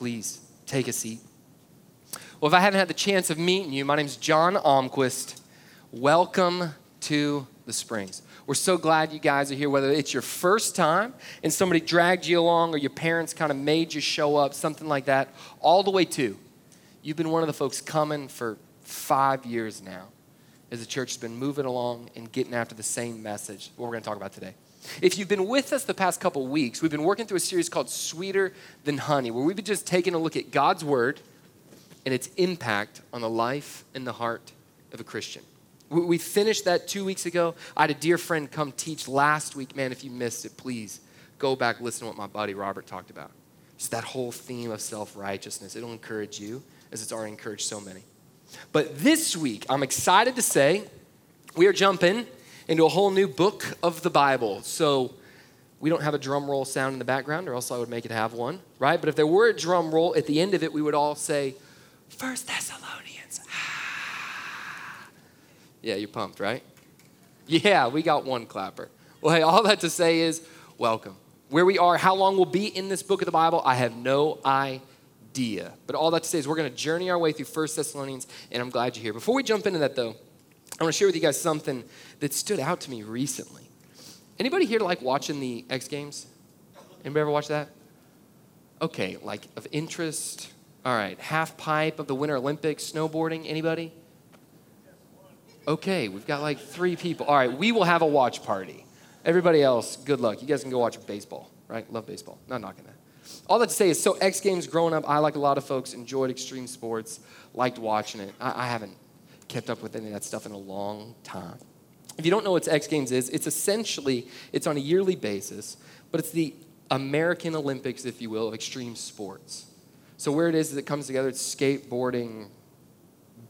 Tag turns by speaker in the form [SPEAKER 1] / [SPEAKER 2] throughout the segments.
[SPEAKER 1] Please take a seat. Well, if I haven't had the chance of meeting you, my name's John Almquist. Welcome to the Springs. We're so glad you guys are here, whether it's your first time and somebody dragged you along or your parents kind of made you show up, something like that, all the way to you've been one of the folks coming for five years now as the church has been moving along and getting after the same message, what we're going to talk about today. If you've been with us the past couple weeks, we've been working through a series called Sweeter Than Honey, where we've been just taking a look at God's Word and its impact on the life and the heart of a Christian. We finished that two weeks ago. I had a dear friend come teach last week. Man, if you missed it, please go back listen to what my buddy Robert talked about. Just that whole theme of self righteousness. It'll encourage you as it's already encouraged so many. But this week, I'm excited to say we are jumping into a whole new book of the Bible. So we don't have a drum roll sound in the background, or else I would make it have one, right? But if there were a drum roll at the end of it, we would all say, First Thessalonians. Ah. Yeah, you're pumped, right? Yeah, we got one clapper. Well, hey, all that to say is welcome. Where we are, how long we'll be in this book of the Bible, I have no idea. But all that to say is we're going to journey our way through First Thessalonians, and I'm glad you're here. Before we jump into that, though, I want to share with you guys something that stood out to me recently. Anybody here like watching the X Games? Anybody ever watch that? Okay, like of interest. All right, half pipe of the Winter Olympics, snowboarding. Anybody? Okay, we've got like three people. All right, we will have a watch party. Everybody else, good luck. You guys can go watch baseball, right? Love baseball. Not knocking that. All that to say is, so X Games growing up, I, like a lot of folks, enjoyed extreme sports, liked watching it. I, I haven't kept up with any of that stuff in a long time. If you don't know what X Games is, it's essentially, it's on a yearly basis, but it's the American Olympics, if you will, of extreme sports. So where it is, it comes together, it's skateboarding,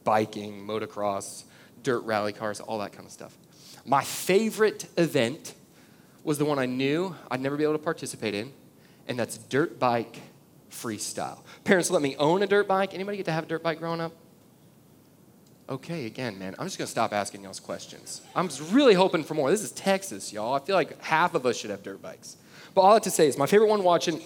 [SPEAKER 1] biking, motocross, dirt rally cars, all that kind of stuff. My favorite event was the one I knew I'd never be able to participate in, and that's dirt bike freestyle. Parents let me own a dirt bike. Anybody get to have a dirt bike growing up? Okay, again, man, I'm just gonna stop asking y'all's questions. I'm just really hoping for more. This is Texas, y'all. I feel like half of us should have dirt bikes. But all I have to say is my favorite one watching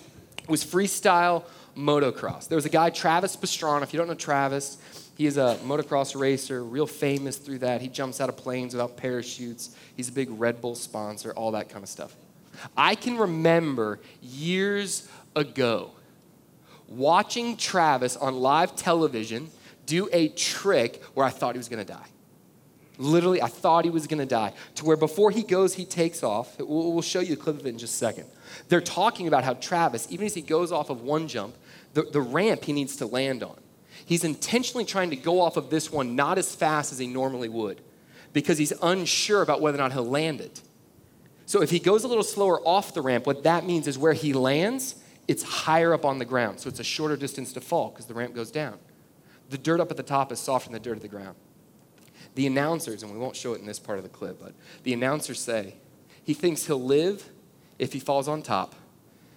[SPEAKER 1] was freestyle motocross. There was a guy, Travis Pastrana. If you don't know Travis, he is a motocross racer, real famous through that. He jumps out of planes without parachutes. He's a big Red Bull sponsor, all that kind of stuff. I can remember years ago watching Travis on live television do a trick where I thought he was gonna die. Literally, I thought he was gonna die. To where before he goes, he takes off. We'll show you a clip of it in just a second. They're talking about how Travis, even as he goes off of one jump, the, the ramp he needs to land on, he's intentionally trying to go off of this one not as fast as he normally would because he's unsure about whether or not he'll land it. So if he goes a little slower off the ramp, what that means is where he lands, it's higher up on the ground. So it's a shorter distance to fall because the ramp goes down. The dirt up at the top is softer than the dirt at the ground. The announcers, and we won't show it in this part of the clip, but the announcers say he thinks he'll live if he falls on top.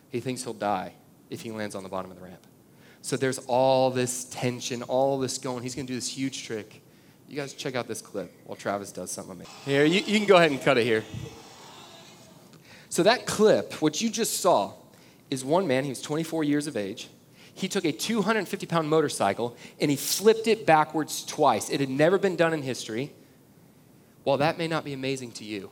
[SPEAKER 1] He thinks he'll die if he lands on the bottom of the ramp. So there's all this tension, all this going. He's going to do this huge trick. You guys check out this clip while Travis does something amazing. Here, you, you can go ahead and cut it here. So that clip, what you just saw, is one man, he was 24 years of age he took a 250 pound motorcycle and he flipped it backwards twice. It had never been done in history. While that may not be amazing to you,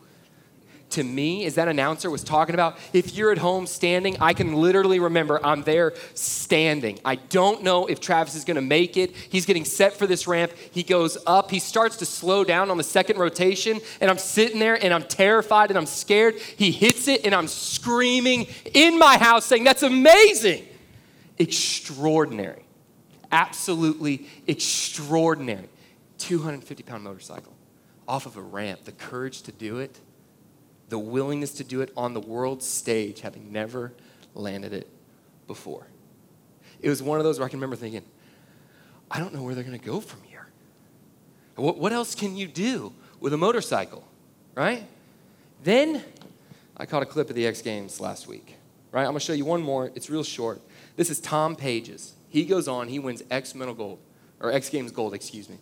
[SPEAKER 1] to me, as that announcer was talking about, if you're at home standing, I can literally remember I'm there standing. I don't know if Travis is going to make it. He's getting set for this ramp. He goes up. He starts to slow down on the second rotation, and I'm sitting there and I'm terrified and I'm scared. He hits it, and I'm screaming in my house saying, That's amazing extraordinary. Absolutely extraordinary. 250 pound motorcycle off of a ramp, the courage to do it, the willingness to do it on the world stage, having never landed it before. It was one of those where I can remember thinking, I don't know where they're going to go from here. What, what else can you do with a motorcycle, right? Then I caught a clip of the X Games last week, right? I'm going to show you one more. It's real short. This is Tom Pages. He goes on, he wins X Mental Gold, or X Games Gold, excuse me,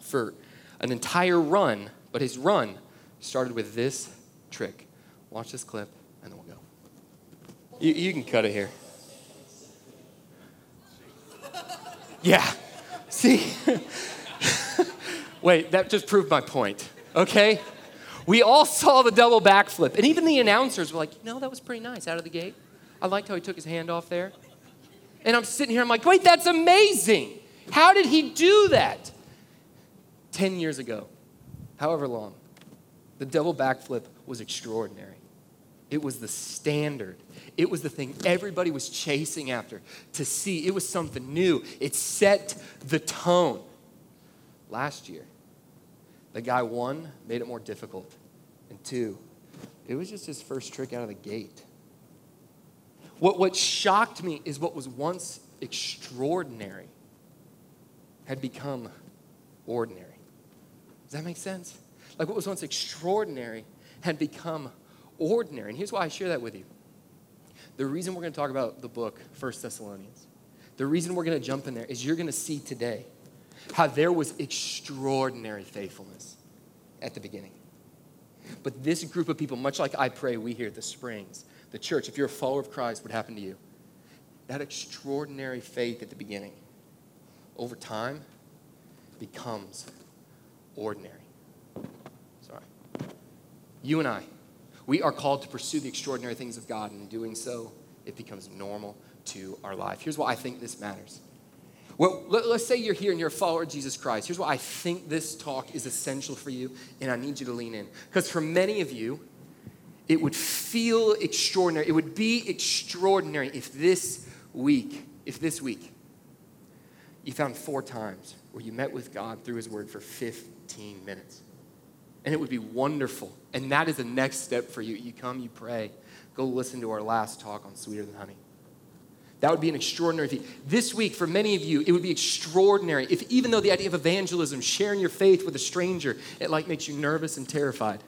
[SPEAKER 1] for an entire run, but his run started with this trick. Watch this clip, and then we'll go. You, you can cut it here. Yeah. See? Wait, that just proved my point, okay? We all saw the double backflip. And even the announcers were like, no, that was pretty nice out of the gate. I liked how he took his hand off there. And I'm sitting here, I'm like, wait, that's amazing. How did he do that? 10 years ago, however long, the double backflip was extraordinary. It was the standard. It was the thing everybody was chasing after to see. It was something new. It set the tone. Last year, the guy, one, made it more difficult. And two, it was just his first trick out of the gate. What, what shocked me is what was once extraordinary had become ordinary. Does that make sense? Like what was once extraordinary had become ordinary. And here's why I share that with you. The reason we're going to talk about the book, First Thessalonians, the reason we're going to jump in there is you're going to see today how there was extraordinary faithfulness at the beginning. But this group of people, much like I pray we here at the Springs, the church, if you're a follower of Christ, what happened to you? That extraordinary faith at the beginning, over time, becomes ordinary. Sorry. You and I, we are called to pursue the extraordinary things of God, and in doing so, it becomes normal to our life. Here's why I think this matters. Well, let, us say you're here and you're a follower of Jesus Christ. Here's why I think this talk is essential for you, and I need you to lean in. Because for many of you, it would feel extraordinary. It would be extraordinary if this week, if this week, you found four times where you met with God through His Word for 15 minutes. And it would be wonderful. And that is the next step for you. You come, you pray, go listen to our last talk on Sweeter Than Honey. That would be an extraordinary thing. This week, for many of you, it would be extraordinary if, even though the idea of evangelism, sharing your faith with a stranger, it like makes you nervous and terrified.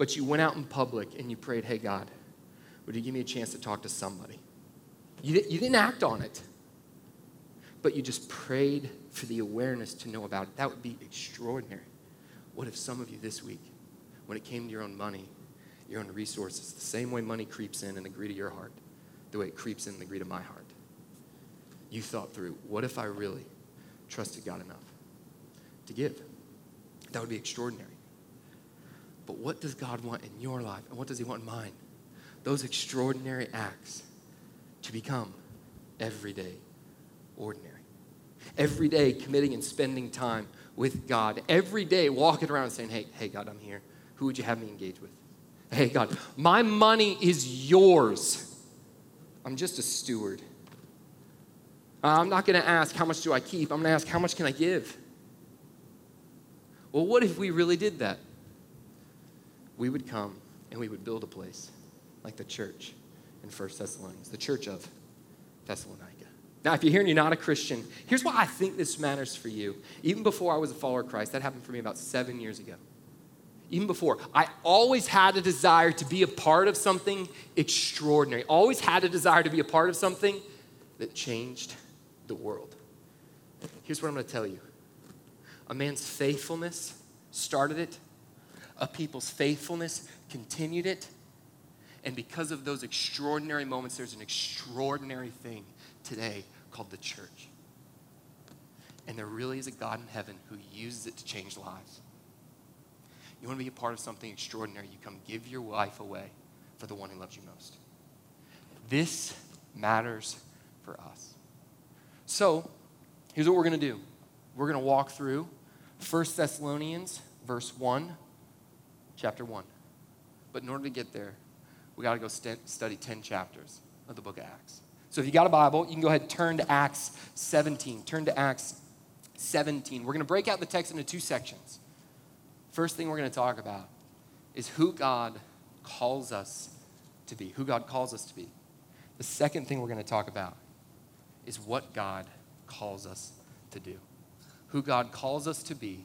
[SPEAKER 1] But you went out in public and you prayed, hey, God, would you give me a chance to talk to somebody? You, you didn't act on it, but you just prayed for the awareness to know about it. That would be extraordinary. What if some of you this week, when it came to your own money, your own resources, the same way money creeps in and the greed of your heart, the way it creeps in the greed of my heart. You thought through, what if I really trusted God enough to give? That would be extraordinary. But what does God want in your life and what does He want in mine? Those extraordinary acts to become everyday ordinary. Every day committing and spending time with God. Every day walking around saying, hey, hey, God, I'm here. Who would you have me engage with? Hey, God, my money is yours. I'm just a steward. I'm not going to ask, how much do I keep? I'm going to ask, how much can I give? Well, what if we really did that? We would come and we would build a place like the church in First Thessalonians, the church of Thessalonica. Now, if you're here and you're not a Christian, here's why I think this matters for you. Even before I was a follower of Christ, that happened for me about seven years ago even before, I always had a desire to be a part of something extraordinary. Always had a desire to be a part of something that changed the world. Here's what I'm going to tell you a man's faithfulness started it, a people's faithfulness continued it. And because of those extraordinary moments, there's an extraordinary thing today called the church. And there really is a God in heaven who uses it to change lives. You want to be a part of something extraordinary, you come give your life away for the one who loves you most. This matters for us. So, here's what we're going to do we're going to walk through 1 Thessalonians, verse 1, chapter 1. But in order to get there, we got to go st- study 10 chapters of the book of Acts. So if you got a Bible, you can go ahead and turn to Acts 17. Turn to Acts 17. We're going to break out the text into two sections. First thing we're going to talk about is who God calls us to be, who God calls us to be. The second thing we're going to talk about is what God calls us to do. Who God calls us to be,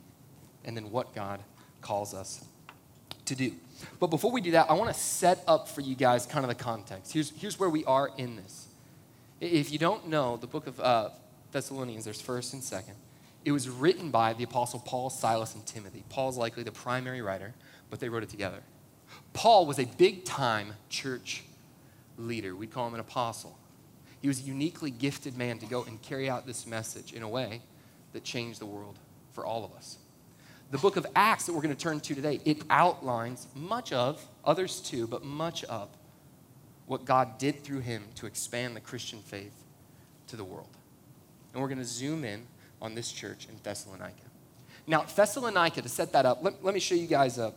[SPEAKER 1] and then what God calls us to do. But before we do that, I want to set up for you guys kind of the context. Here's, here's where we are in this. If you don't know, the book of uh, Thessalonians, there's first and second. It was written by the Apostle Paul, Silas, and Timothy. Paul's likely the primary writer, but they wrote it together. Paul was a big time church leader. We'd call him an apostle. He was a uniquely gifted man to go and carry out this message in a way that changed the world for all of us. The book of Acts that we're going to turn to today, it outlines much of, others too, but much of what God did through him to expand the Christian faith to the world. And we're going to zoom in on this church in Thessalonica. Now, Thessalonica, to set that up, let, let me show you guys a,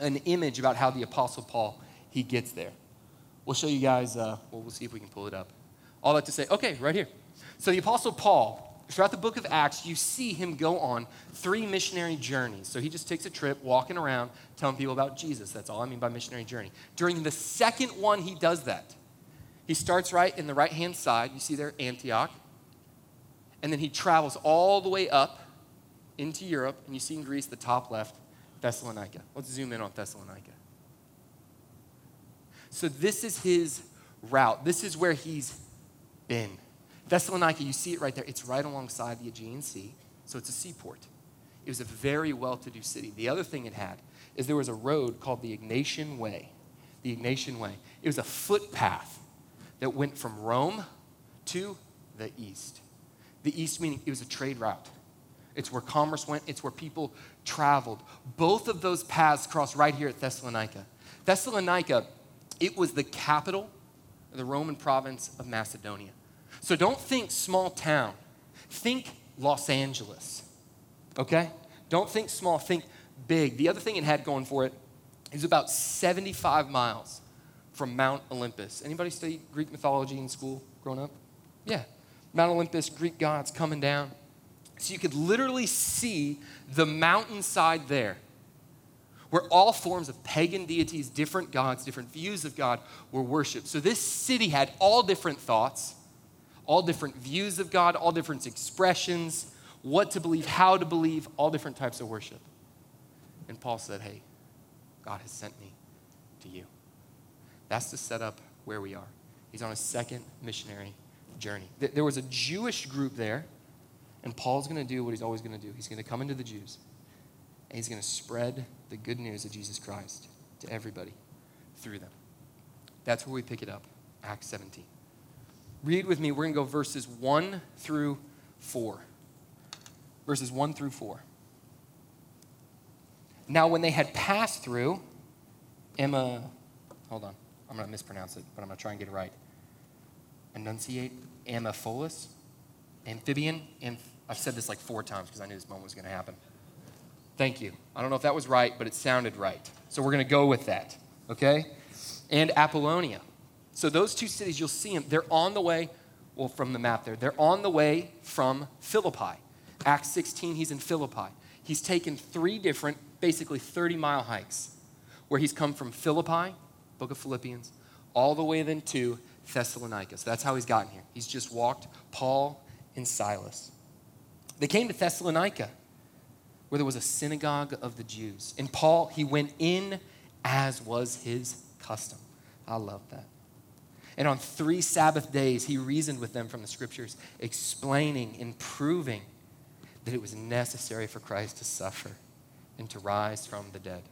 [SPEAKER 1] an image about how the Apostle Paul, he gets there. We'll show you guys, uh, well, we'll see if we can pull it up. All that to say, okay, right here. So the Apostle Paul, throughout the book of Acts, you see him go on three missionary journeys. So he just takes a trip walking around telling people about Jesus. That's all I mean by missionary journey. During the second one, he does that. He starts right in the right hand side. You see there, Antioch. And then he travels all the way up into Europe. And you see in Greece, the top left, Thessalonica. Let's zoom in on Thessalonica. So this is his route. This is where he's been. Thessalonica, you see it right there. It's right alongside the Aegean Sea, so it's a seaport. It was a very well to do city. The other thing it had is there was a road called the Egnatian Way. The Egnatian Way. It was a footpath that went from Rome to the east. The east meaning it was a trade route. It's where commerce went, it's where people traveled. Both of those paths cross right here at Thessalonica. Thessalonica, it was the capital of the Roman province of Macedonia. So don't think small town. Think Los Angeles. Okay? Don't think small, think big. The other thing it had going for it is about 75 miles from Mount Olympus. Anybody study Greek mythology in school growing up? Yeah. Mount Olympus, Greek gods coming down. So you could literally see the mountainside there where all forms of pagan deities, different gods, different views of God were worshiped. So this city had all different thoughts all different views of God, all different expressions, what to believe, how to believe, all different types of worship. And Paul said, Hey, God has sent me to you. That's to set up where we are. He's on a second missionary journey. There was a Jewish group there, and Paul's going to do what he's always going to do. He's going to come into the Jews, and he's going to spread the good news of Jesus Christ to everybody through them. That's where we pick it up, Acts 17. Read with me. We're going to go verses 1 through 4. Verses 1 through 4. Now, when they had passed through, Emma, hold on, I'm going to mispronounce it, but I'm going to try and get it right. Enunciate, Amorphous, amphibian. Amph- I've said this like four times because I knew this moment was going to happen. Thank you. I don't know if that was right, but it sounded right. So we're going to go with that, okay? And Apollonia. So those two cities, you'll see them. They're on the way, well, from the map there, they're on the way from Philippi. Acts 16, he's in Philippi. He's taken three different, basically 30 mile hikes, where he's come from Philippi, book of Philippians, all the way then to Thessalonica. So that's how he's gotten here. He's just walked Paul and Silas. They came to Thessalonica, where there was a synagogue of the Jews. And Paul, he went in as was his custom. I love that. And on three Sabbath days, he reasoned with them from the scriptures, explaining and proving that it was necessary for Christ to suffer and to rise from the dead.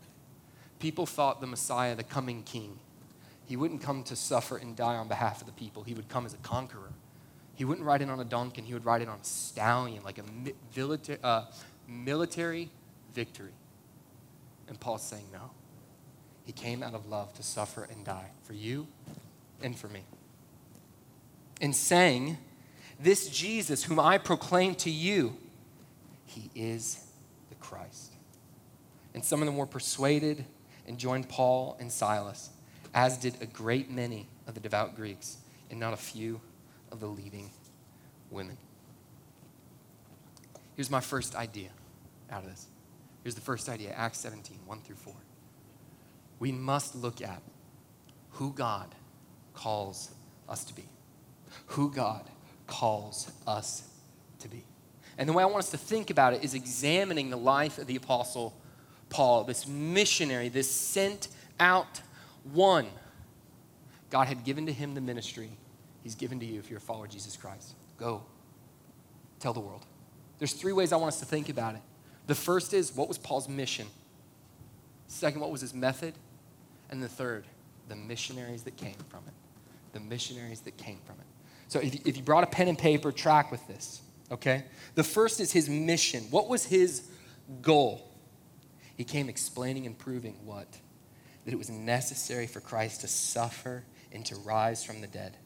[SPEAKER 1] People thought the Messiah, the coming king, he wouldn't come to suffer and die on behalf of the people. He would come as a conqueror. He wouldn't ride in on a donkey, he would ride in on a stallion, like a military, uh, military victory. And Paul's saying, no. He came out of love to suffer and die for you and for me. And saying, This Jesus, whom I proclaim to you, he is the Christ. And some of them were persuaded and joined Paul and Silas, as did a great many of the devout Greeks, and not a few of the leading women. Here's my first idea out of this. Here's the first idea Acts 17, 1 through 4. We must look at who God calls us to be, who God calls us to be. And the way I want us to think about it is examining the life of the Apostle Paul, this missionary, this sent out one. God had given to him the ministry he's given to you if you're a follower of Jesus Christ. Go, tell the world. There's three ways I want us to think about it. The first is what was Paul's mission? Second, what was his method? And the third, the missionaries that came from it the missionaries that came from it. So if, if you brought a pen and paper, track with this, okay? The first is his mission. What was his goal? He came explaining and proving what? That it was necessary for Christ to suffer and to rise from the dead.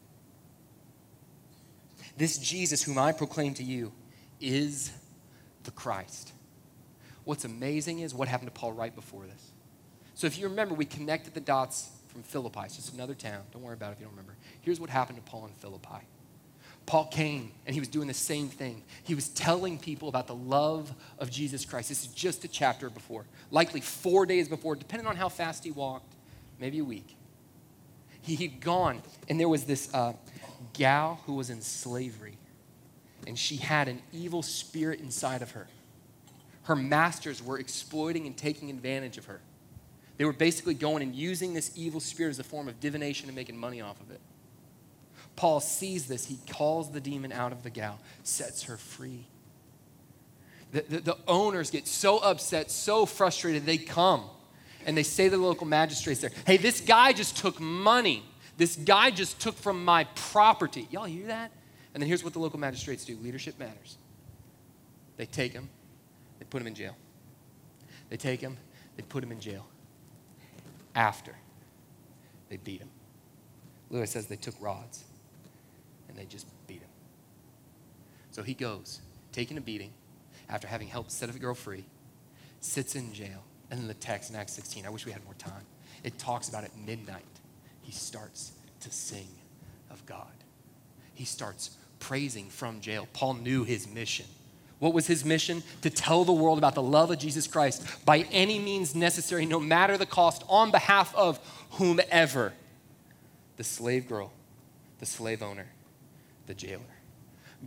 [SPEAKER 1] This Jesus, whom I proclaim to you, is the Christ. What's amazing is what happened to Paul right before this. So if you remember, we connected the dots from Philippi. It's just another town. Don't worry about it if you don't remember. Here's what happened to Paul in Philippi. Paul came and he was doing the same thing. He was telling people about the love of Jesus Christ. This is just a chapter before, likely four days before, depending on how fast he walked, maybe a week. He, had gone, and there was this uh, gal who was in slavery, and she had an evil spirit inside of her. Her masters were exploiting and taking advantage of her. They were basically going and using this evil spirit as a form of divination and making money off of it. Paul sees this. He calls the demon out of the gal, sets her free. The, the, the, owners get so upset, so frustrated, they come and they say to the local magistrates there, hey, this guy just took money. This guy just took from my property. Y'all hear that? And then here's what the local magistrates do leadership matters. They take him, they put him in jail. They take him, they put him in jail. After, they beat him. Lewis says they took rods and they just beat him. So he goes, taking a beating after having helped set a girl free, sits in jail. And then the text in Acts 16, I wish we had more time. It talks about at midnight, he starts to sing of God. He starts praising from jail. Paul knew his mission. What was his mission? To tell the world about the love of Jesus Christ by any means necessary, no matter the cost, on behalf of whomever the slave girl, the slave owner, the jailer.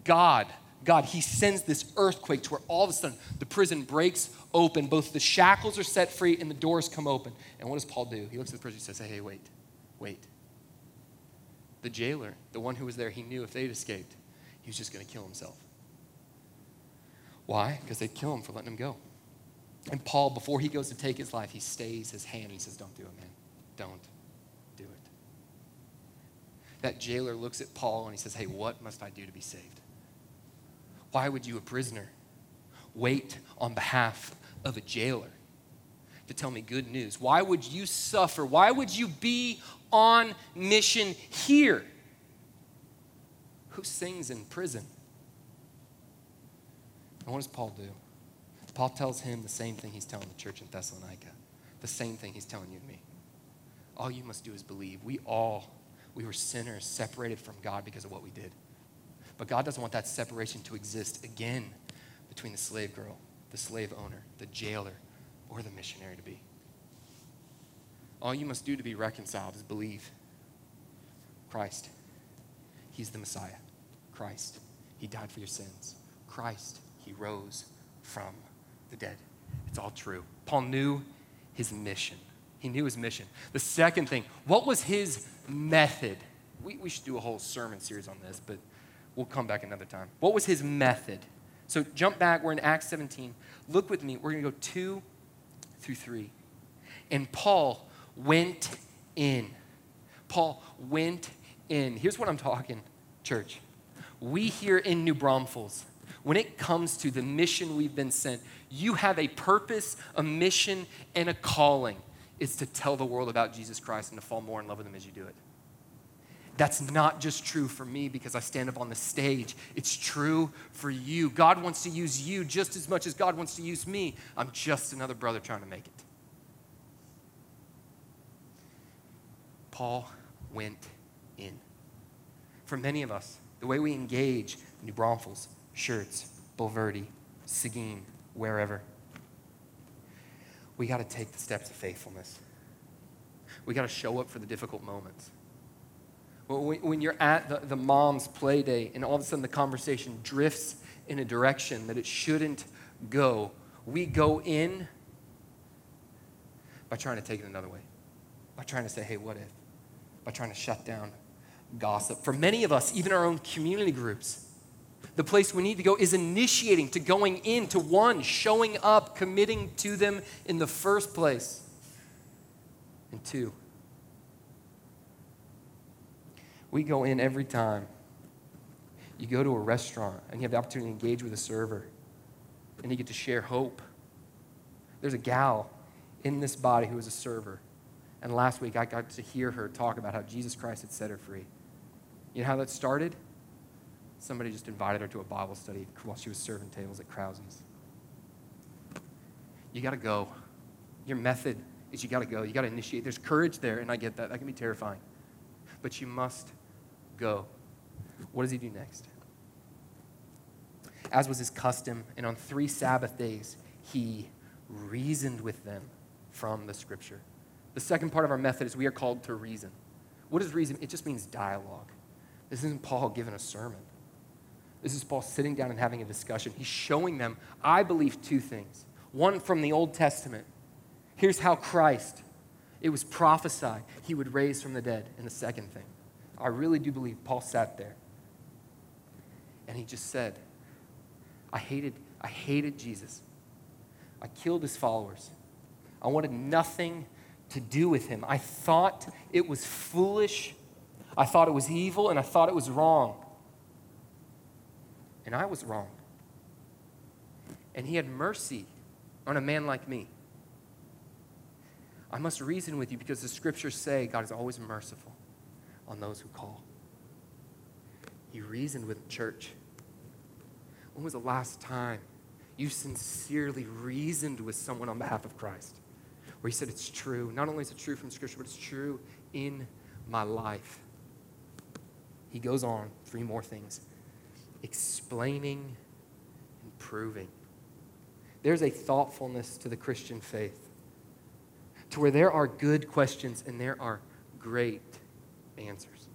[SPEAKER 1] God, God, He sends this earthquake to where all of a sudden the prison breaks open, both the shackles are set free and the doors come open. And what does Paul do? He looks at the prison and says, Hey, hey, wait, wait. The jailer, the one who was there, he knew if they'd escaped, he was just going to kill himself. Why? Because they'd kill him for letting him go. And Paul, before he goes to take his life, he stays his hand and he says, Don't do it, man. Don't do it. that jailer looks at Paul and he says, Hey, what must I do to be saved? Why would you, a prisoner, wait on behalf of a jailer to tell me good news? Why would you suffer? Why would you be on mission here? Who sings in prison? And what does Paul do? Paul tells him the same thing he's telling the church in Thessalonica, the same thing he's telling you and me. All you must do is believe. We all we were sinners separated from God because of what we did. But God doesn't want that separation to exist again between the slave girl, the slave owner, the jailer, or the missionary to be. All you must do to be reconciled is believe Christ. He's the Messiah. Christ. He died for your sins. Christ. He rose from the dead. It's all true. Paul knew his mission. He knew his mission. The second thing, what was his method? We, we should do a whole sermon series on this, but we'll come back another time. What was his method? So jump back, we're in Acts 17. Look with me, we're going to go two through three. And Paul went in. Paul went in. Here's what I'm talking, church. We here in New Braunfels, when it comes to the mission we've been sent, you have a purpose, a mission, and a calling It's to tell the world about Jesus Christ and to fall more in love with Him as you do it. That's not just true for me because I stand up on the stage. It's true for you. God wants to use you just as much as God wants to use me. I'm just another brother trying to make it. Paul went in. For many of us, the way we engage New Braunfels, Schertz, Bulverde, Seguin, wherever, we got to take the steps of faithfulness. We got to show up for the difficult moments. When you're at the, the mom's play day and all of a sudden the conversation drifts in a direction that it shouldn't go, we go in by trying to take it another way, by trying to say, hey, what if? By trying to shut down gossip. For many of us, even our own community groups, the place we need to go is initiating to going into one, showing up, committing to them in the first place. And two, we go in every time You go to a restaurant and you have the opportunity to engage with a server and you get to share hope. There's a gal in this body who is a server. And last week I got to hear her talk about how Jesus Christ had set her free. You know how that started? Somebody just invited her to a Bible study while she was serving tables at Krause's. You got to go. Your method is you got to go. You got to initiate. There's courage there, and I get that. That can be terrifying. But you must go. What does he do next? As was his custom, and on three Sabbath days, he reasoned with them from the scripture. The second part of our method is we are called to reason. What is reason? It just means dialogue. This isn't Paul giving a sermon. This is Paul sitting down and having a discussion. He's showing them, I believe, two things. One from the Old Testament. Here's how Christ, it was prophesied, he would raise from the dead. And the second thing, I really do believe Paul sat there and he just said, I hated, I hated Jesus. I killed his followers. I wanted nothing to do with him. I thought it was foolish. I thought it was evil, and I thought it was wrong. And I was wrong. And he had mercy on a man like me. I must reason with you because the scriptures say God is always merciful on those who call. He reasoned with the church. When was the last time you sincerely reasoned with someone on behalf of Christ? Where you said, It's true. Not only is it true from Scripture, but it's true in my life. He goes on, three more things explaining and proving. There's a thoughtfulness to the Christian faith to where there are good questions and there are great answers.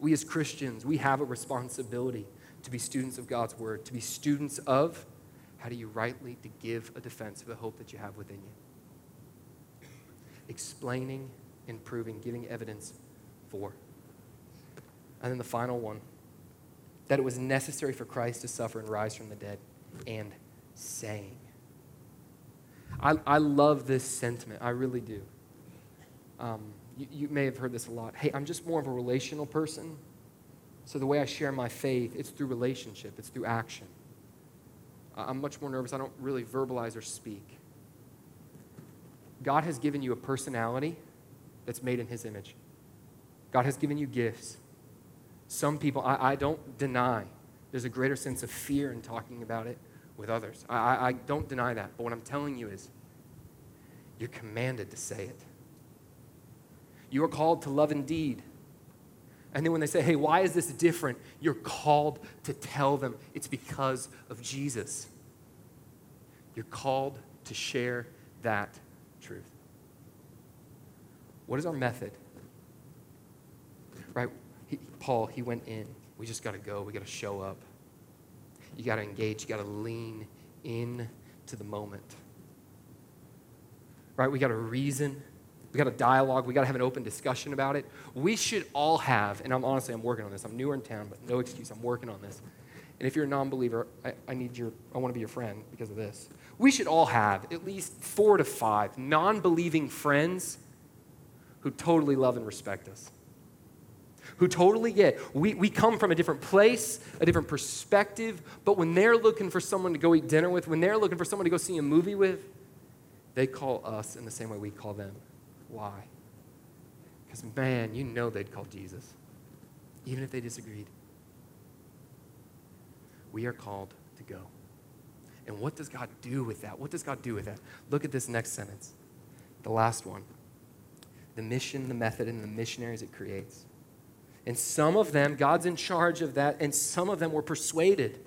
[SPEAKER 1] We as Christians, we have a responsibility to be students of God's word, to be students of how do you rightly to give a defense of the hope that you have within you. Explaining and proving, giving evidence for. And then the final one that it was necessary for Christ to suffer and rise from the dead, and saying. I, I love this sentiment. I really do. Um, you, you may have heard this a lot. Hey, I'm just more of a relational person. So the way I share my faith, it's through relationship, it's through action. I'm much more nervous. I don't really verbalize or speak. God has given you a personality that's made in His image. God has given you gifts. Some people, I, I don't deny, there's a greater sense of fear in talking about it with others. I, I don't deny that. But what I'm telling you is, you're commanded to say it. You are called to love indeed. And then when they say, hey, why is this different? You're called to tell them it's because of Jesus. You're called to share that truth. What is our method? Right? Paul, he went in. We just got to go. We got to show up. You got to engage. You got to lean in to the moment. Right? We got to reason. We got a dialogue. We got to have an open discussion about it. We should all have, and I'm honestly, I'm working on this. I'm newer in town, but no excuse. I'm working on this. And if you're a non-believer, I, I need your, I want to be your friend because of this. We should all have at least four to five non-believing friends who totally love and respect us. Who totally get, we, we come from a different place, a different perspective, but when they're looking for someone to go eat dinner with, when they're looking for someone to go see a movie with, they call us in the same way we call them. Why? Because, man, you know they'd call Jesus, even if they disagreed. We are called to go. And what does God do with that? What does God do with that? Look at this next sentence, the last one. The mission, the method, and the missionaries it creates. And some of them, God's in charge of that, and some of them were persuaded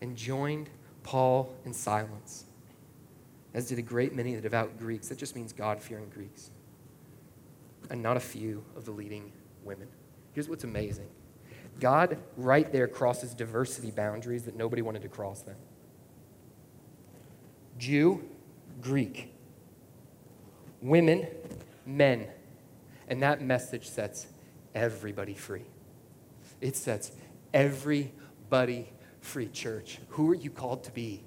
[SPEAKER 1] and joined Paul in Silas as did a great many of the devout Greeks. That just means God fearing Greeks. And not a few of the leading women. Here's what's amazing God, right there, crosses diversity boundaries that nobody wanted to cross then. Jew, Greek. Women, men. And that message sets everybody free. It sets everybody free, church. Who are you called to be?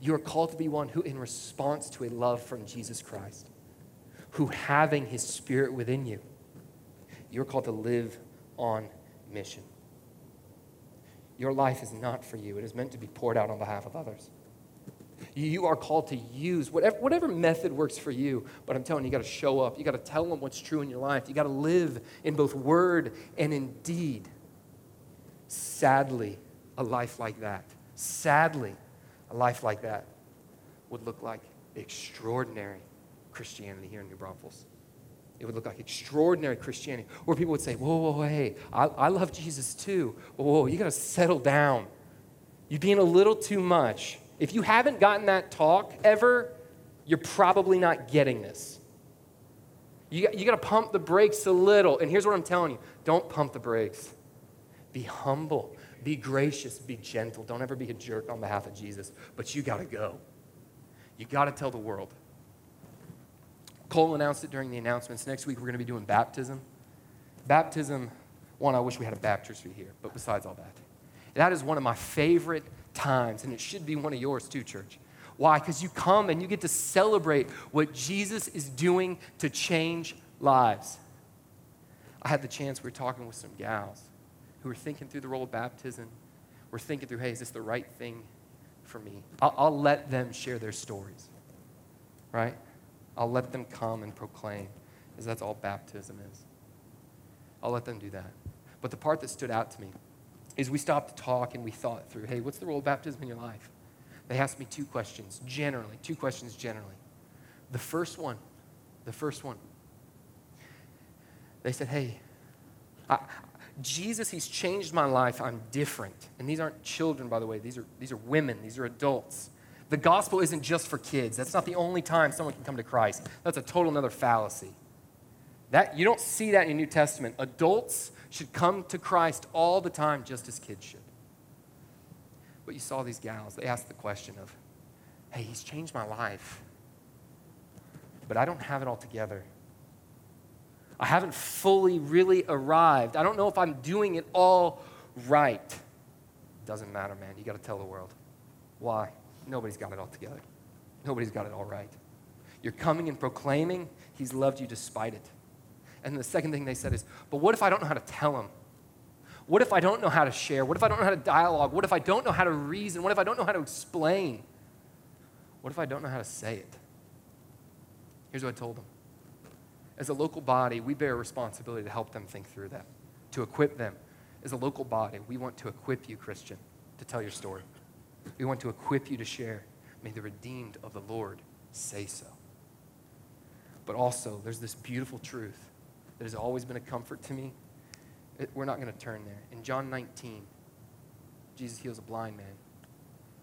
[SPEAKER 1] You are called to be one who, in response to a love from Jesus Christ, who having his spirit within you, you're called to live on mission. Your life is not for you, it is meant to be poured out on behalf of others. You are called to use whatever, whatever method works for you, but I'm telling you, you got to show up. You got to tell them what's true in your life. You got to live in both word and in deed. Sadly, a life like that, sadly, a life like that would look like extraordinary Christianity here in New Braunfels. It would look like extraordinary Christianity, where people would say, Whoa, whoa, whoa hey, I, I love Jesus too. Whoa, whoa, you got to settle down. You're being a little too much. If you haven't gotten that talk ever, you're probably not getting this. You, you got to pump the brakes a little. And here's what I'm telling you don't pump the brakes. Be humble, be gracious, be gentle. Don't ever be a jerk on behalf of Jesus, but you got to go. You got to tell the world. Cole announced it during the announcements. Next week, we're going to be doing baptism. Baptism, one, I wish we had a baptistry here, but besides all that, that is one of my favorite times, and it should be one of yours too, church. Why? Because you come and you get to celebrate what Jesus is doing to change lives. I had the chance, we were talking with some gals who were thinking through the role of baptism. We're thinking through, hey, is this the right thing for me? I'll, I'll let them share their stories, right? I'll let them come and proclaim, because that's all baptism is. I'll let them do that. But the part that stood out to me is we stopped to talk and we thought through hey, what's the role of baptism in your life? They asked me two questions, generally, two questions generally. The first one, the first one, they said, hey, I, Jesus, he's changed my life. I'm different. And these aren't children, by the way. These are, these are women. These are adults. The gospel isn't just for kids. That's not the only time someone can come to Christ. That's a total another fallacy. That, you don't see that in the New Testament. Adults should come to Christ all the time, just as kids should. But you saw these gals, they asked the question of, hey, he's changed my life, but I don't have it all together. I haven't fully really arrived. I don't know if I'm doing it all right. Doesn't matter, man. You got to tell the world. Why? Nobody's got it all together. Nobody's got it all right. You're coming and proclaiming he's loved you despite it. And the second thing they said is, but what if I don't know how to tell them? What if I don't know how to share? What if I don't know how to dialogue? What if I don't know how to reason? What if I don't know how to explain? What if I don't know how to say it? Here's what I told them. As a local body, we bear a responsibility to help them think through that, to equip them. As a local body, we want to equip you, Christian, to tell your story. We want to equip you to share. May the redeemed of the Lord say so. But also, there's this beautiful truth that has always been a comfort to me. It, we're not going to turn there. In John 19, Jesus heals a blind man.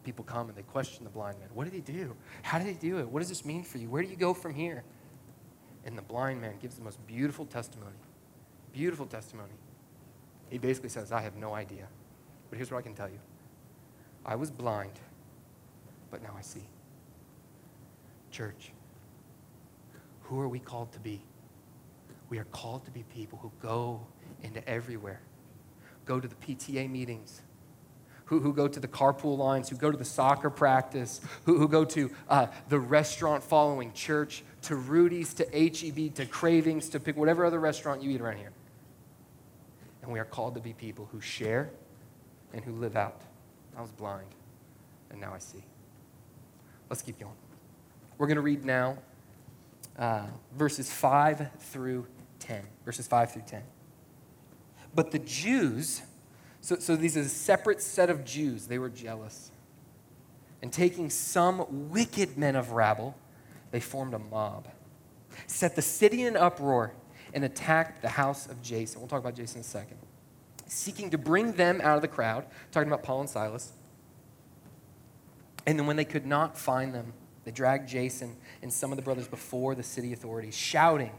[SPEAKER 1] People come and they question the blind man. What did he do? How did he do it? What does this mean for you? Where do you go from here? And the blind man gives the most beautiful testimony. Beautiful testimony. He basically says, I have no idea. But here's what I can tell you I was blind, but now I see. Church, who are we called to be? We are called to be people who go into everywhere, go to the PTA meetings, who, who go to the carpool lines, who go to the soccer practice, who, who go to uh, the restaurant following church, to Rudy's, to HEB, to Cravings, to pick whatever other restaurant you eat around here. And we are called to be people who share and who live out. I was blind, and now I see. Let's keep going. We're going to read now uh, verses 5 through 10. Verses 5 through 10. But the Jews, so, so these are a separate set of Jews, they were jealous. And taking some wicked men of rabble, they formed a mob, set the city in uproar, and attacked the house of Jason. We'll talk about Jason in a second. Seeking to bring them out of the crowd, talking about Paul and Silas. And then when they could not find them, they dragged Jason and some of the brothers before the city authorities, shouting,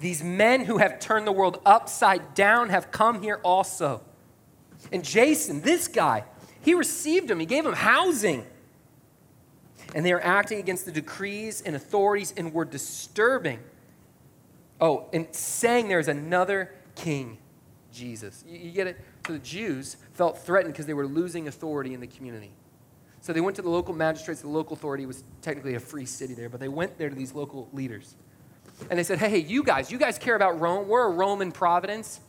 [SPEAKER 1] these men who have turned the world upside down have come here also. And Jason, this guy, he received him, he gave him housing. And they are acting against the decrees and authorities and were disturbing. Oh, and saying there's another king, Jesus. You, you get it? So the Jews felt threatened because they were losing authority in the community. So they went to the local magistrates. The local authority was technically a free city there, but they went there to these local leaders. And they said, hey, you guys, you guys care about Rome. We're a Roman providence.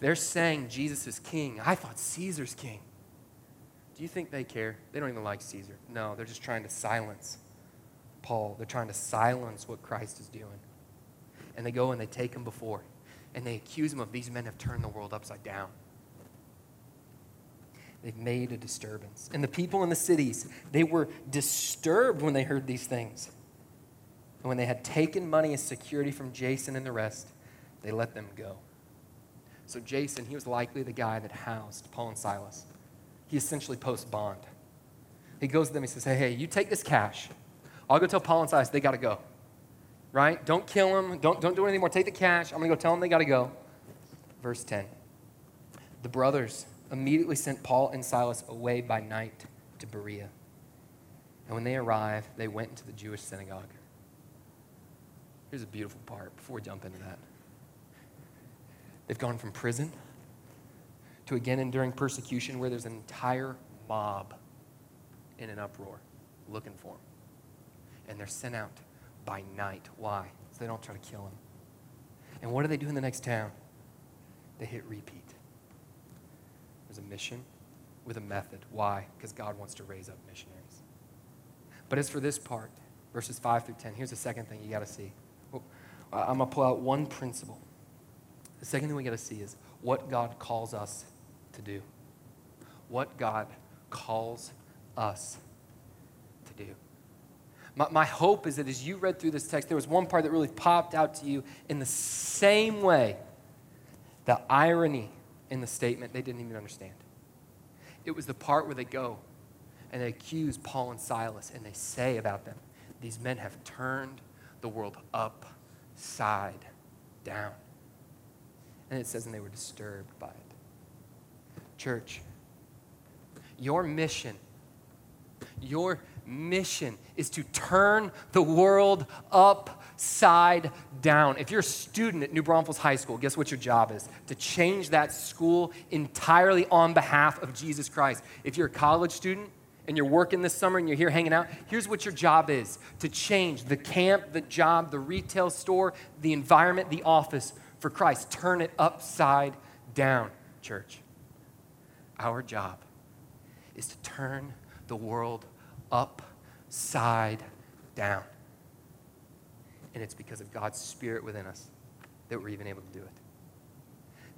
[SPEAKER 1] They're saying Jesus is king. I thought Caesar's king. Do you think they care? They don't even like Caesar. No, they're just trying to silence Paul. They're trying to silence what Christ is doing. And they go and they take him before, and they accuse him of these men have turned the world upside down. They've made a disturbance. And the people in the cities, they were disturbed when they heard these things. And when they had taken money as security from Jason and the rest, they let them go. So Jason, he was likely the guy that housed Paul and Silas. He essentially posts bond. He goes to them, he says, Hey, hey, you take this cash. I'll go tell Paul and Silas they got to go. Right? Don't kill them. Don't, don't do anything more. Take the cash. I'm going to go tell them they got to go. Verse 10. The brothers immediately sent Paul and Silas away by night to Berea. And when they arrived, they went into the Jewish synagogue. Here's a beautiful part before we jump into that. They've gone from prison to again enduring persecution where there's an entire mob in an uproar looking for him. And they're sent out by night. Why? So they don't try to kill him. And what do they do in the next town? They hit repeat. There's a mission with a method. Why? Because God wants to raise up missionaries. But as for this part, verses 5 through 10, here's the second thing you got to see. I'm going to pull out one principle. The second thing we got to see is what God calls us to do. What God calls us to do. My, my hope is that as you read through this text, there was one part that really popped out to you in the same way the irony in the statement they didn't even understand. It was the part where they go and they accuse Paul and Silas and they say about them, These men have turned the world upside down. And it says, and they were disturbed by it. Church, your mission, your mission is to turn the world upside down. If you're a student at New Braunfels High School, guess what your job is? To change that school entirely on behalf of Jesus Christ. If you're a college student, and you're working this summer and you're here hanging out, here's what your job is to change the camp, the job, the retail store, the environment, the office for Christ. Turn it upside down, church. Our job is to turn the world upside down. And it's because of God's Spirit within us that we're even able to do it.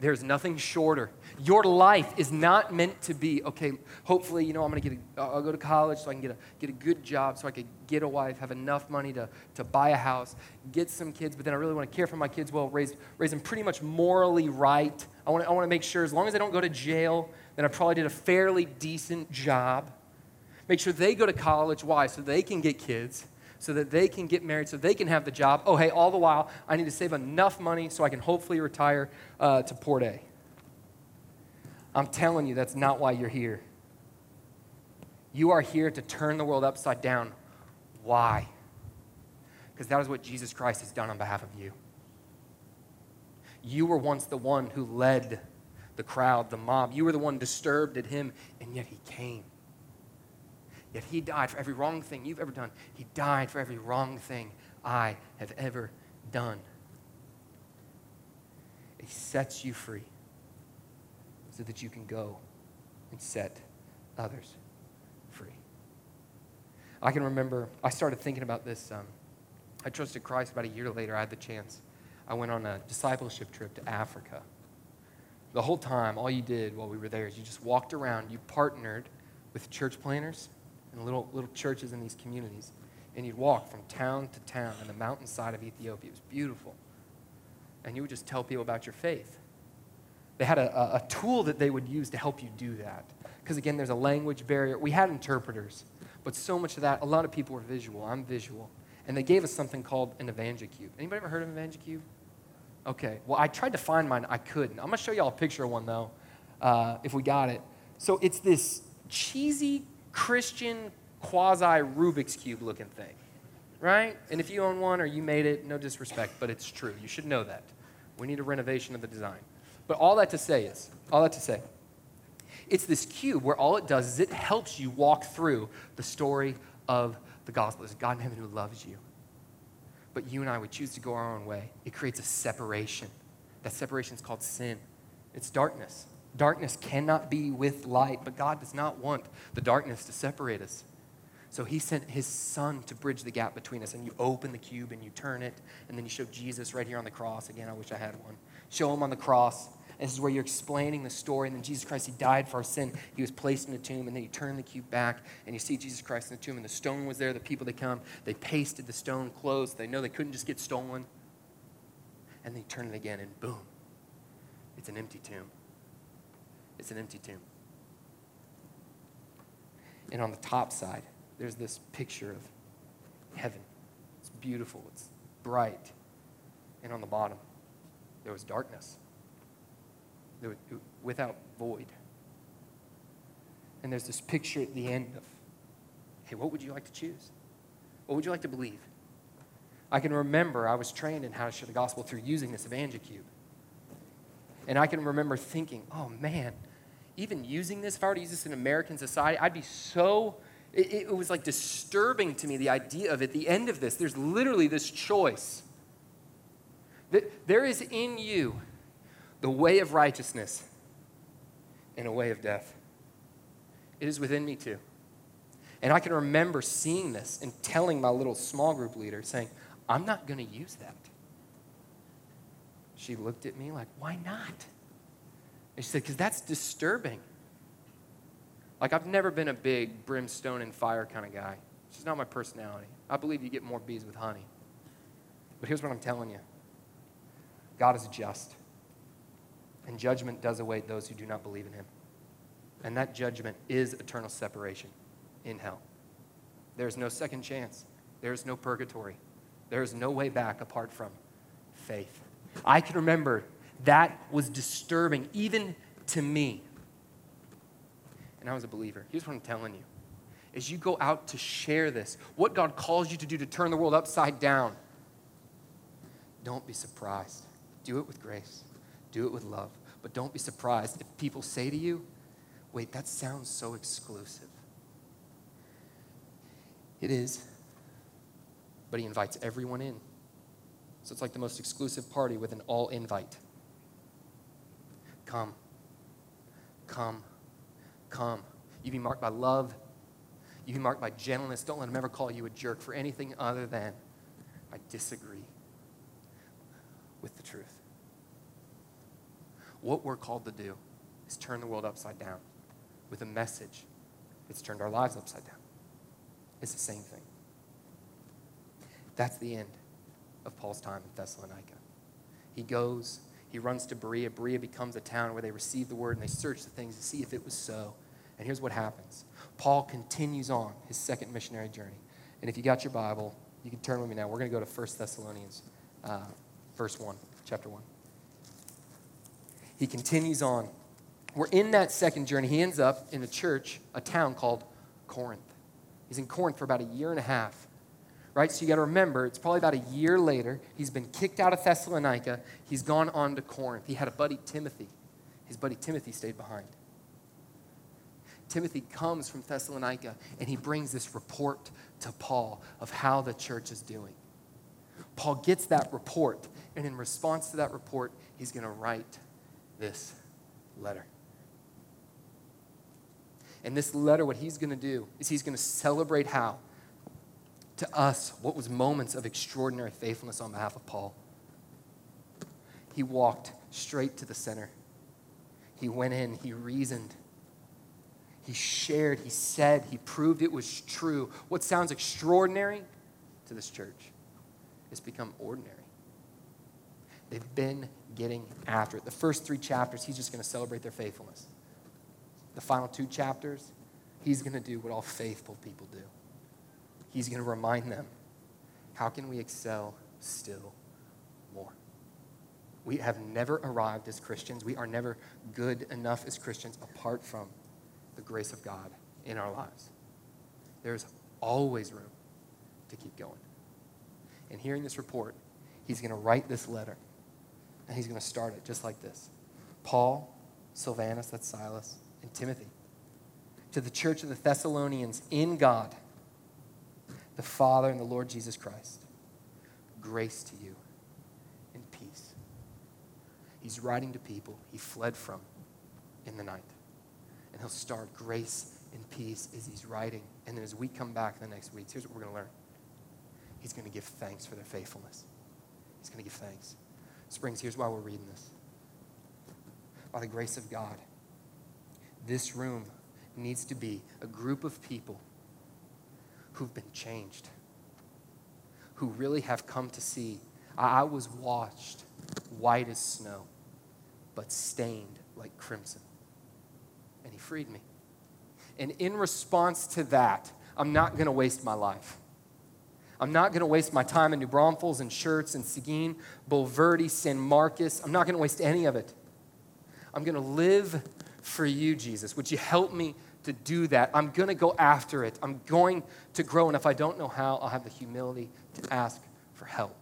[SPEAKER 1] There's nothing shorter. Your life is not meant to be, okay, hopefully, you know, I'm going to get a, I'll go to college so I can get a, get a good job, so I can get a wife, have enough money to, to buy a house, get some kids, but then I really want to care for my kids well, raise, raise them pretty much morally right. I want, to, I want to make sure, as long as they don't go to jail, then I probably did a fairly decent job. Make sure they go to college. Why? So they can get kids so that they can get married, so they can have the job. Oh, hey, all the while, I need to save enough money so I can hopefully retire uh, to Port A. I'm telling you, that's not why you're here. You are here to turn the world upside down. Why? Because that is what Jesus Christ has done on behalf of you. You were once the one who led the crowd, the mob. You were the one disturbed at him, and yet he came. Yet he died for every wrong thing you've ever done. He died for every wrong thing I have ever done. He sets you free so that you can go and set others free. I can remember, I started thinking about this. Um, I trusted Christ about a year later. I had the chance. I went on a discipleship trip to Africa. The whole time, all you did while we were there is you just walked around, you partnered with church planners and little, little churches in these communities. And you'd walk from town to town on the mountainside of Ethiopia. It was beautiful. And you would just tell people about your faith. They had a, a, tool that they would use to help you do that. Because again, there's a language barrier. We had interpreters, but so much of that, a lot of people were visual. I'm visual. And they gave us something called an EvangeCube. Anybody ever heard of EvangeCube? Okay. Well, I tried to find mine. I couldn't. I'm going to show y'all a picture of one, though, uh, if we got it. So it's this cheesy Christian quasi Rubik's Cube looking thing, right? And if you own one or you made it, no disrespect, but it's true. You should know that. We need a renovation of the design. But all that to say is, all that to say, it's this cube where all it does is it helps you walk through the story of the gospel. There's God in heaven who loves you. But you and I, we choose to go our own way. It creates a separation. That separation is called sin. It's darkness. Darkness cannot be with light, but God does not want the darkness to separate us. So he sent his son to bridge the gap between us. And you open the cube and you turn it, and then you show Jesus right here on the cross. Again, I wish I had one. Show him on the cross. This is where you're explaining the story. And then Jesus Christ, he died for our sin. He was placed in the tomb, and then you turn the cube back, and you see Jesus Christ in the tomb, and the stone was there. The people that come, they pasted the stone closed. They know they couldn't just get stolen. And they turn it again, and boom, it's an empty tomb. It's an empty tomb. And on the top side, there's this picture of heaven. It's beautiful, it's bright. And on the bottom, there was darkness, there was, without void. And there's this picture at the end of, hey, what would you like to choose? What would you like to believe? I can remember I was trained in how to share the gospel through using this EvangeCube. And I can remember thinking, oh man, even using this, if I were to use this in American society, I'd be so it, it was like disturbing to me, the idea of at the end of this, there's literally this choice. That there is in you the way of righteousness and a way of death. It is within me too. And I can remember seeing this and telling my little small group leader, saying, I'm not going to use that. She looked at me like, Why not? And she said, Because that's disturbing. Like, I've never been a big brimstone and fire kind of guy. It's just not my personality. I believe you get more bees with honey. But here's what I'm telling you God is just, and judgment does await those who do not believe in him. And that judgment is eternal separation in hell. There is no second chance, there is no purgatory, there is no way back apart from faith. I can remember that was disturbing, even to me and I was a believer. Here's what I'm telling you. As you go out to share this, what God calls you to do to turn the world upside down, don't be surprised. Do it with grace, do it with love. But don't be surprised if people say to you, wait, that sounds so exclusive. It is, but he invites everyone in. So it's like the most exclusive party with an all invite. Come, come, come. You be marked by love. You be marked by gentleness. Don't let him ever call you a jerk for anything other than, I disagree with the truth. What we're called to do is turn the world upside down with a message that's turned our lives upside down. It's the same thing. That's the end of Paul's time in Thessalonica. He goes he runs to Berea. Berea becomes a town where they receive the word and they search the things to see if it was so. And here's what happens Paul continues on his second missionary journey. And if you got your Bible, you can turn with me now. We're going to go to 1 Thessalonians, uh, verse 1, chapter 1. He continues on. We're in that second journey. He ends up in a church, a town called Corinth. He's in Corinth for about a year and a half right? So you got to remember, it's probably about a year later. He's been kicked out of Thessalonica. He's gone on to Corinth. He had a buddy, Timothy. His buddy Timothy stayed behind. Timothy comes from Thessalonica and he brings this report to Paul of how the church is doing. Paul gets that report, and in response to that report, he's going to write this letter. And this letter, what he's going to do is he's going to celebrate how to us what was moments of extraordinary faithfulness on behalf of Paul. He walked straight to the center. He went in, he reasoned, he shared, he said, he proved it was true. What sounds extraordinary to this church has become ordinary. They've been getting after it. The first three chapters, he's just going to celebrate their faithfulness. The final two chapters, he's going to do what all faithful people do he's going to remind them how can we excel still more? We have never arrived as Christians. We are never good enough as Christians apart from the grace of God in our lives. There's always room to keep going. And hearing this report, he's going to write this letter. And he's going to start it just like this Paul, Silvanus, that's Silas, and Timothy, to the church of the Thessalonians in God the Father and the Lord Jesus Christ. Grace to you and peace. he's writing to people he fled from in the night. And he'll start grace and peace as he's writing. And then as we come back in the next weeks, here's what we're going to learn He's going to give thanks for their faithfulness. He's going to give thanks. Springs, here's why we're reading this. By the grace of God, this room needs to be a group of people who've been changed, who really have come to see. I was washed white as snow, but stained like crimson. And he freed me. And in response to that, I'm not going to waste my life. I'm not going to waste my time in New Braunfels and Schertz and Seguin, Bulverde, San Marcos. I'm not going to waste any of it. I'm going to live for you, Jesus. Would you help me to do that? I'm going to go after it. I'm going to grow. And if I don't know how, I'll have the humility to ask for help.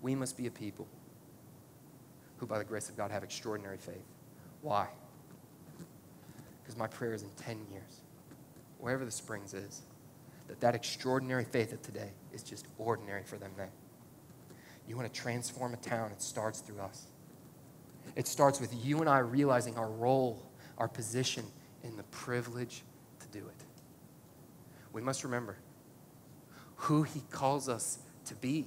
[SPEAKER 1] We must be a people who, by the grace of God, have extraordinary faith. Why? Because my prayer is in 10 years, wherever the Springs is, that that extraordinary faith of today is just ordinary for them then. You want to transform a town, it starts through us. It starts with you and I realizing our role, our position, and the privilege to do it. We must remember who He calls us to be.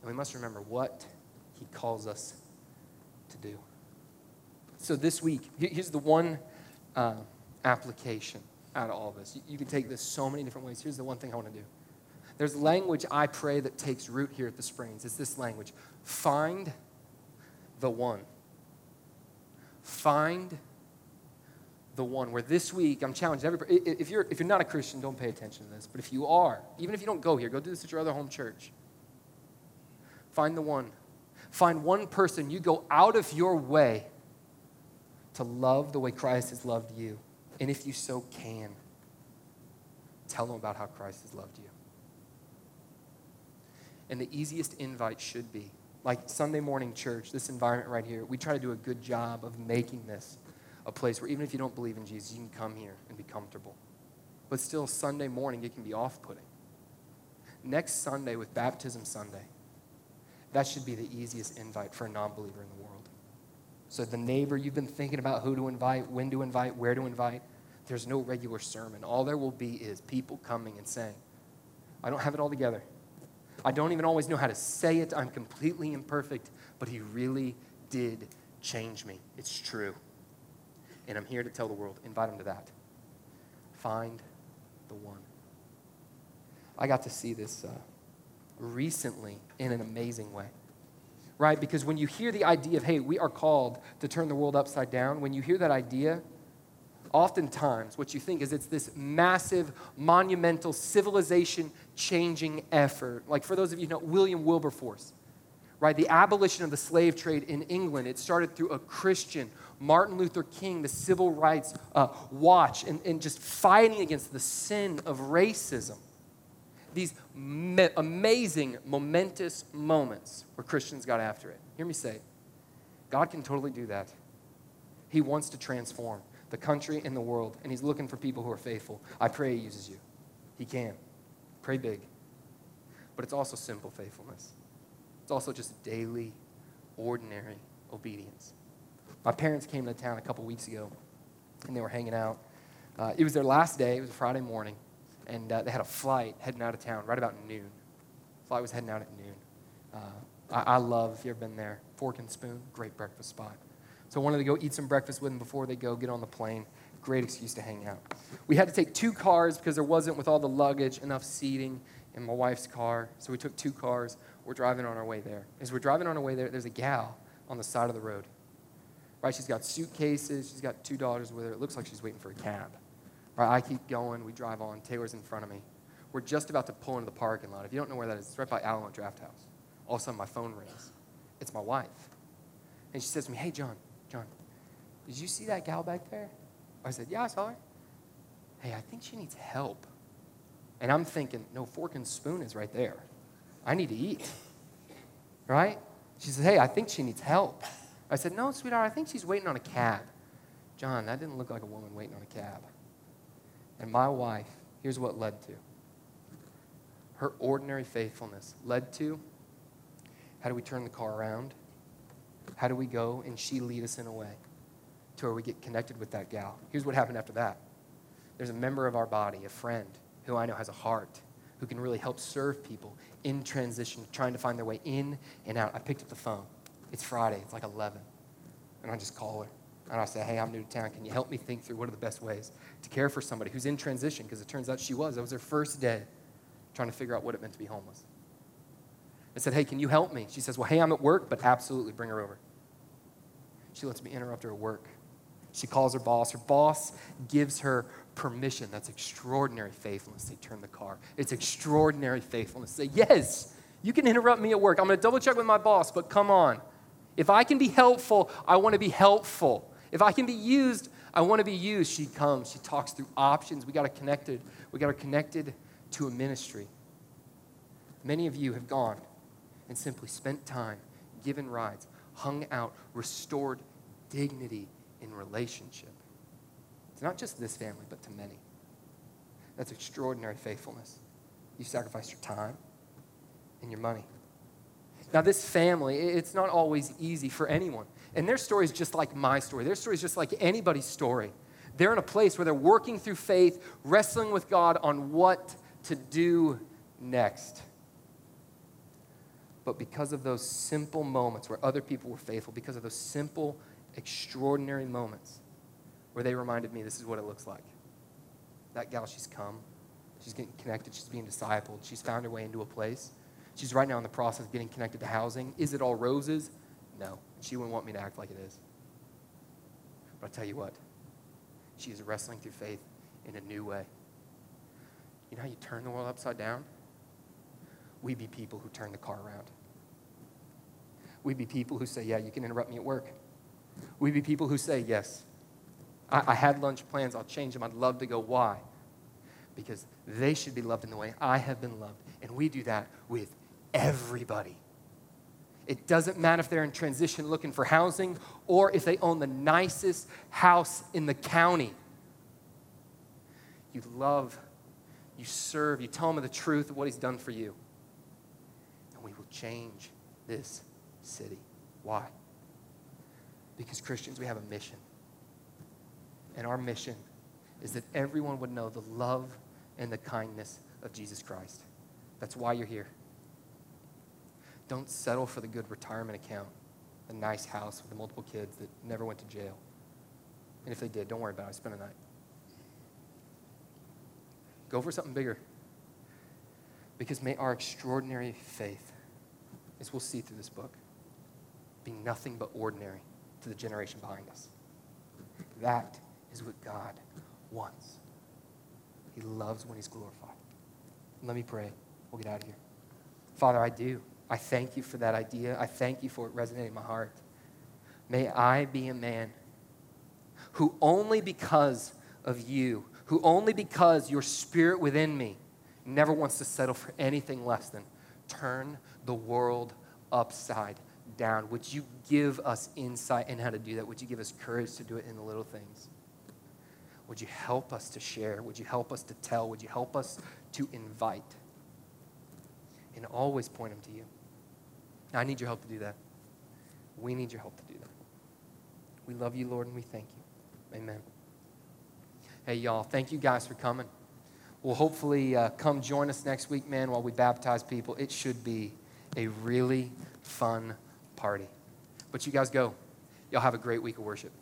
[SPEAKER 1] And we must remember what He calls us to do. So this week, here's the one uh, application out of all this. You, you can take this so many different ways. Here's the one thing I want to do. There's language I pray that takes root here at the Springs. It's this language find the one. Find the one. Where this week, I'm challenging everybody. If you're, if you're not a Christian, don't pay attention to this. But if you are, even if you don't go here, go do this at your other home church. Find the one. Find one person you go out of your way to love the way Christ has loved you. And if you so can, tell them about how Christ has loved you. And the easiest invite should be like Sunday morning church, this environment right here, we try to do a good job of making this a place where even if you don't believe in Jesus, you can come here and be comfortable. But still, Sunday morning, it can be off putting. Next Sunday, with Baptism Sunday, that should be the easiest invite for a non believer in the world. So, the neighbor you've been thinking about who to invite, when to invite, where to invite, there's no regular sermon. All there will be is people coming and saying, I don't have it all together. I don't even always know how to say it. I'm completely imperfect, but He really did change me. It's true. And I'm here to tell the world invite them to that. Find the one. I got to see this uh, recently in an amazing way right? Because when you hear the idea of, hey, we are called to turn the world upside down, when you hear that idea, oftentimes what you think is it's this massive, monumental, civilization changing effort. Like for those of you who know William Wilberforce, right? The abolition of the slave trade in England, it started through a Christian, Martin Luther King, the civil rights uh, watch, and, and just fighting against the sin of racism these me- amazing, momentous moments where Christians got after it. Hear me say, God can totally do that. He wants to transform the country and the world, and He's looking for people who are faithful. I pray He uses you. He can. Pray big. But it's also simple faithfulness, it's also just daily, ordinary obedience. My parents came to town a couple weeks ago, and they were hanging out. Uh, it was their last day, it was a Friday morning and uh, they had a flight heading out of town right about noon. Flight was heading out at noon. Uh, I, I, love, if you've ever been there, Fork and Spoon, great breakfast spot. So I wanted to go eat some breakfast with them before they go get on the plane. Great excuse to hang out. We had to take two cars because there wasn't, with all the luggage, enough seating in my wife's car. So we took two cars. We're driving on our way there. As we're driving on our way there, there's a gal on the side of the road. Right? She's got suitcases. She's got two daughters with her. It looks like she's waiting for a cab. Right, I keep going. We drive on. Taylor's in front of me. We're just about to pull into the parking lot. If you don't know where that is, it's right by Alamo Drafthouse. All of a sudden, my phone rings. It's my wife. And she says to me, Hey, John, John, did you see that gal back there? I said, Yeah, I saw her. Hey, I think she needs help. And I'm thinking, No, fork and spoon is right there. I need to eat. Right? She says, Hey, I think she needs help. I said, No, sweetheart, I think she's waiting on a cab. John, that didn't look like a woman waiting on a cab. And my wife, here's what led to her ordinary faithfulness led to How do we turn the car around? How do we go and she lead us in a way to where we get connected with that gal? Here's what happened after that there's a member of our body, a friend, who I know has a heart, who can really help serve people in transition, trying to find their way in and out. I picked up the phone. It's Friday, it's like 11. And I just call her. And I say, hey, I'm new to town. Can you help me think through what are the best ways to care for somebody who's in transition? Because it turns out she was. That was her first day trying to figure out what it meant to be homeless. I said, hey, can you help me? She says, well, hey, I'm at work, but absolutely bring her over. She lets me interrupt her work. She calls her boss. Her boss gives her permission. That's extraordinary faithfulness. They turn the car. It's extraordinary faithfulness. Say, yes, you can interrupt me at work. I'm going to double check with my boss, but come on. If I can be helpful, I want to be helpful. If I can be used, I want to be used. She comes. She talks through options. We got her connected. We got her connected to a ministry. Many of you have gone and simply spent time, given rides, hung out, restored dignity in relationship. It's not just this family, but to many. That's extraordinary faithfulness. You sacrificed your time and your money. Now, this family, it's not always easy for anyone. And their story is just like my story. Their story is just like anybody's story. They're in a place where they're working through faith, wrestling with God on what to do next. But because of those simple moments where other people were faithful, because of those simple, extraordinary moments where they reminded me this is what it looks like. That gal, she's come. She's getting connected. She's being discipled. She's found her way into a place. She's right now in the process of getting connected to housing. Is it all roses? No. She wouldn't want me to act like it is. But I'll tell you what, she is wrestling through faith in a new way. You know how you turn the world upside down? We be people who turn the car around. We be people who say, Yeah, you can interrupt me at work. We'd be people who say, Yes, I, I had lunch plans, I'll change them, I'd love to go. Why? Because they should be loved in the way I have been loved. And we do that with everybody. It doesn't matter if they're in transition looking for housing or if they own the nicest house in the county. You love you serve, you tell them the truth of what he's done for you. And we will change this city. Why? Because Christians, we have a mission. And our mission is that everyone would know the love and the kindness of Jesus Christ. That's why you're here. Don't settle for the good retirement account, the nice house with the multiple kids that never went to jail. And if they did, don't worry about it. I spent a night. Go for something bigger. Because may our extraordinary faith, as we'll see through this book, be nothing but ordinary to the generation behind us. That is what God wants. He loves when He's glorified. Let me pray. We'll get out of here. Father, I do. I thank you for that idea. I thank you for it resonating in my heart. May I be a man who only because of you who only because your spirit within me never wants to settle for anything less than turn the world upside down. Would you give us insight in how to do that? Would you give us courage to do it in the little things? Would you help us to share? Would you help us to tell? Would you help us to invite? And always point them to you. I need your help to do that. We need your help to do that. We love you, Lord, and we thank you. Amen. Hey, y'all, thank you guys for coming. We'll hopefully uh, come join us next week, man, while we baptize people. It should be a really fun party. But you guys go. Y'all have a great week of worship.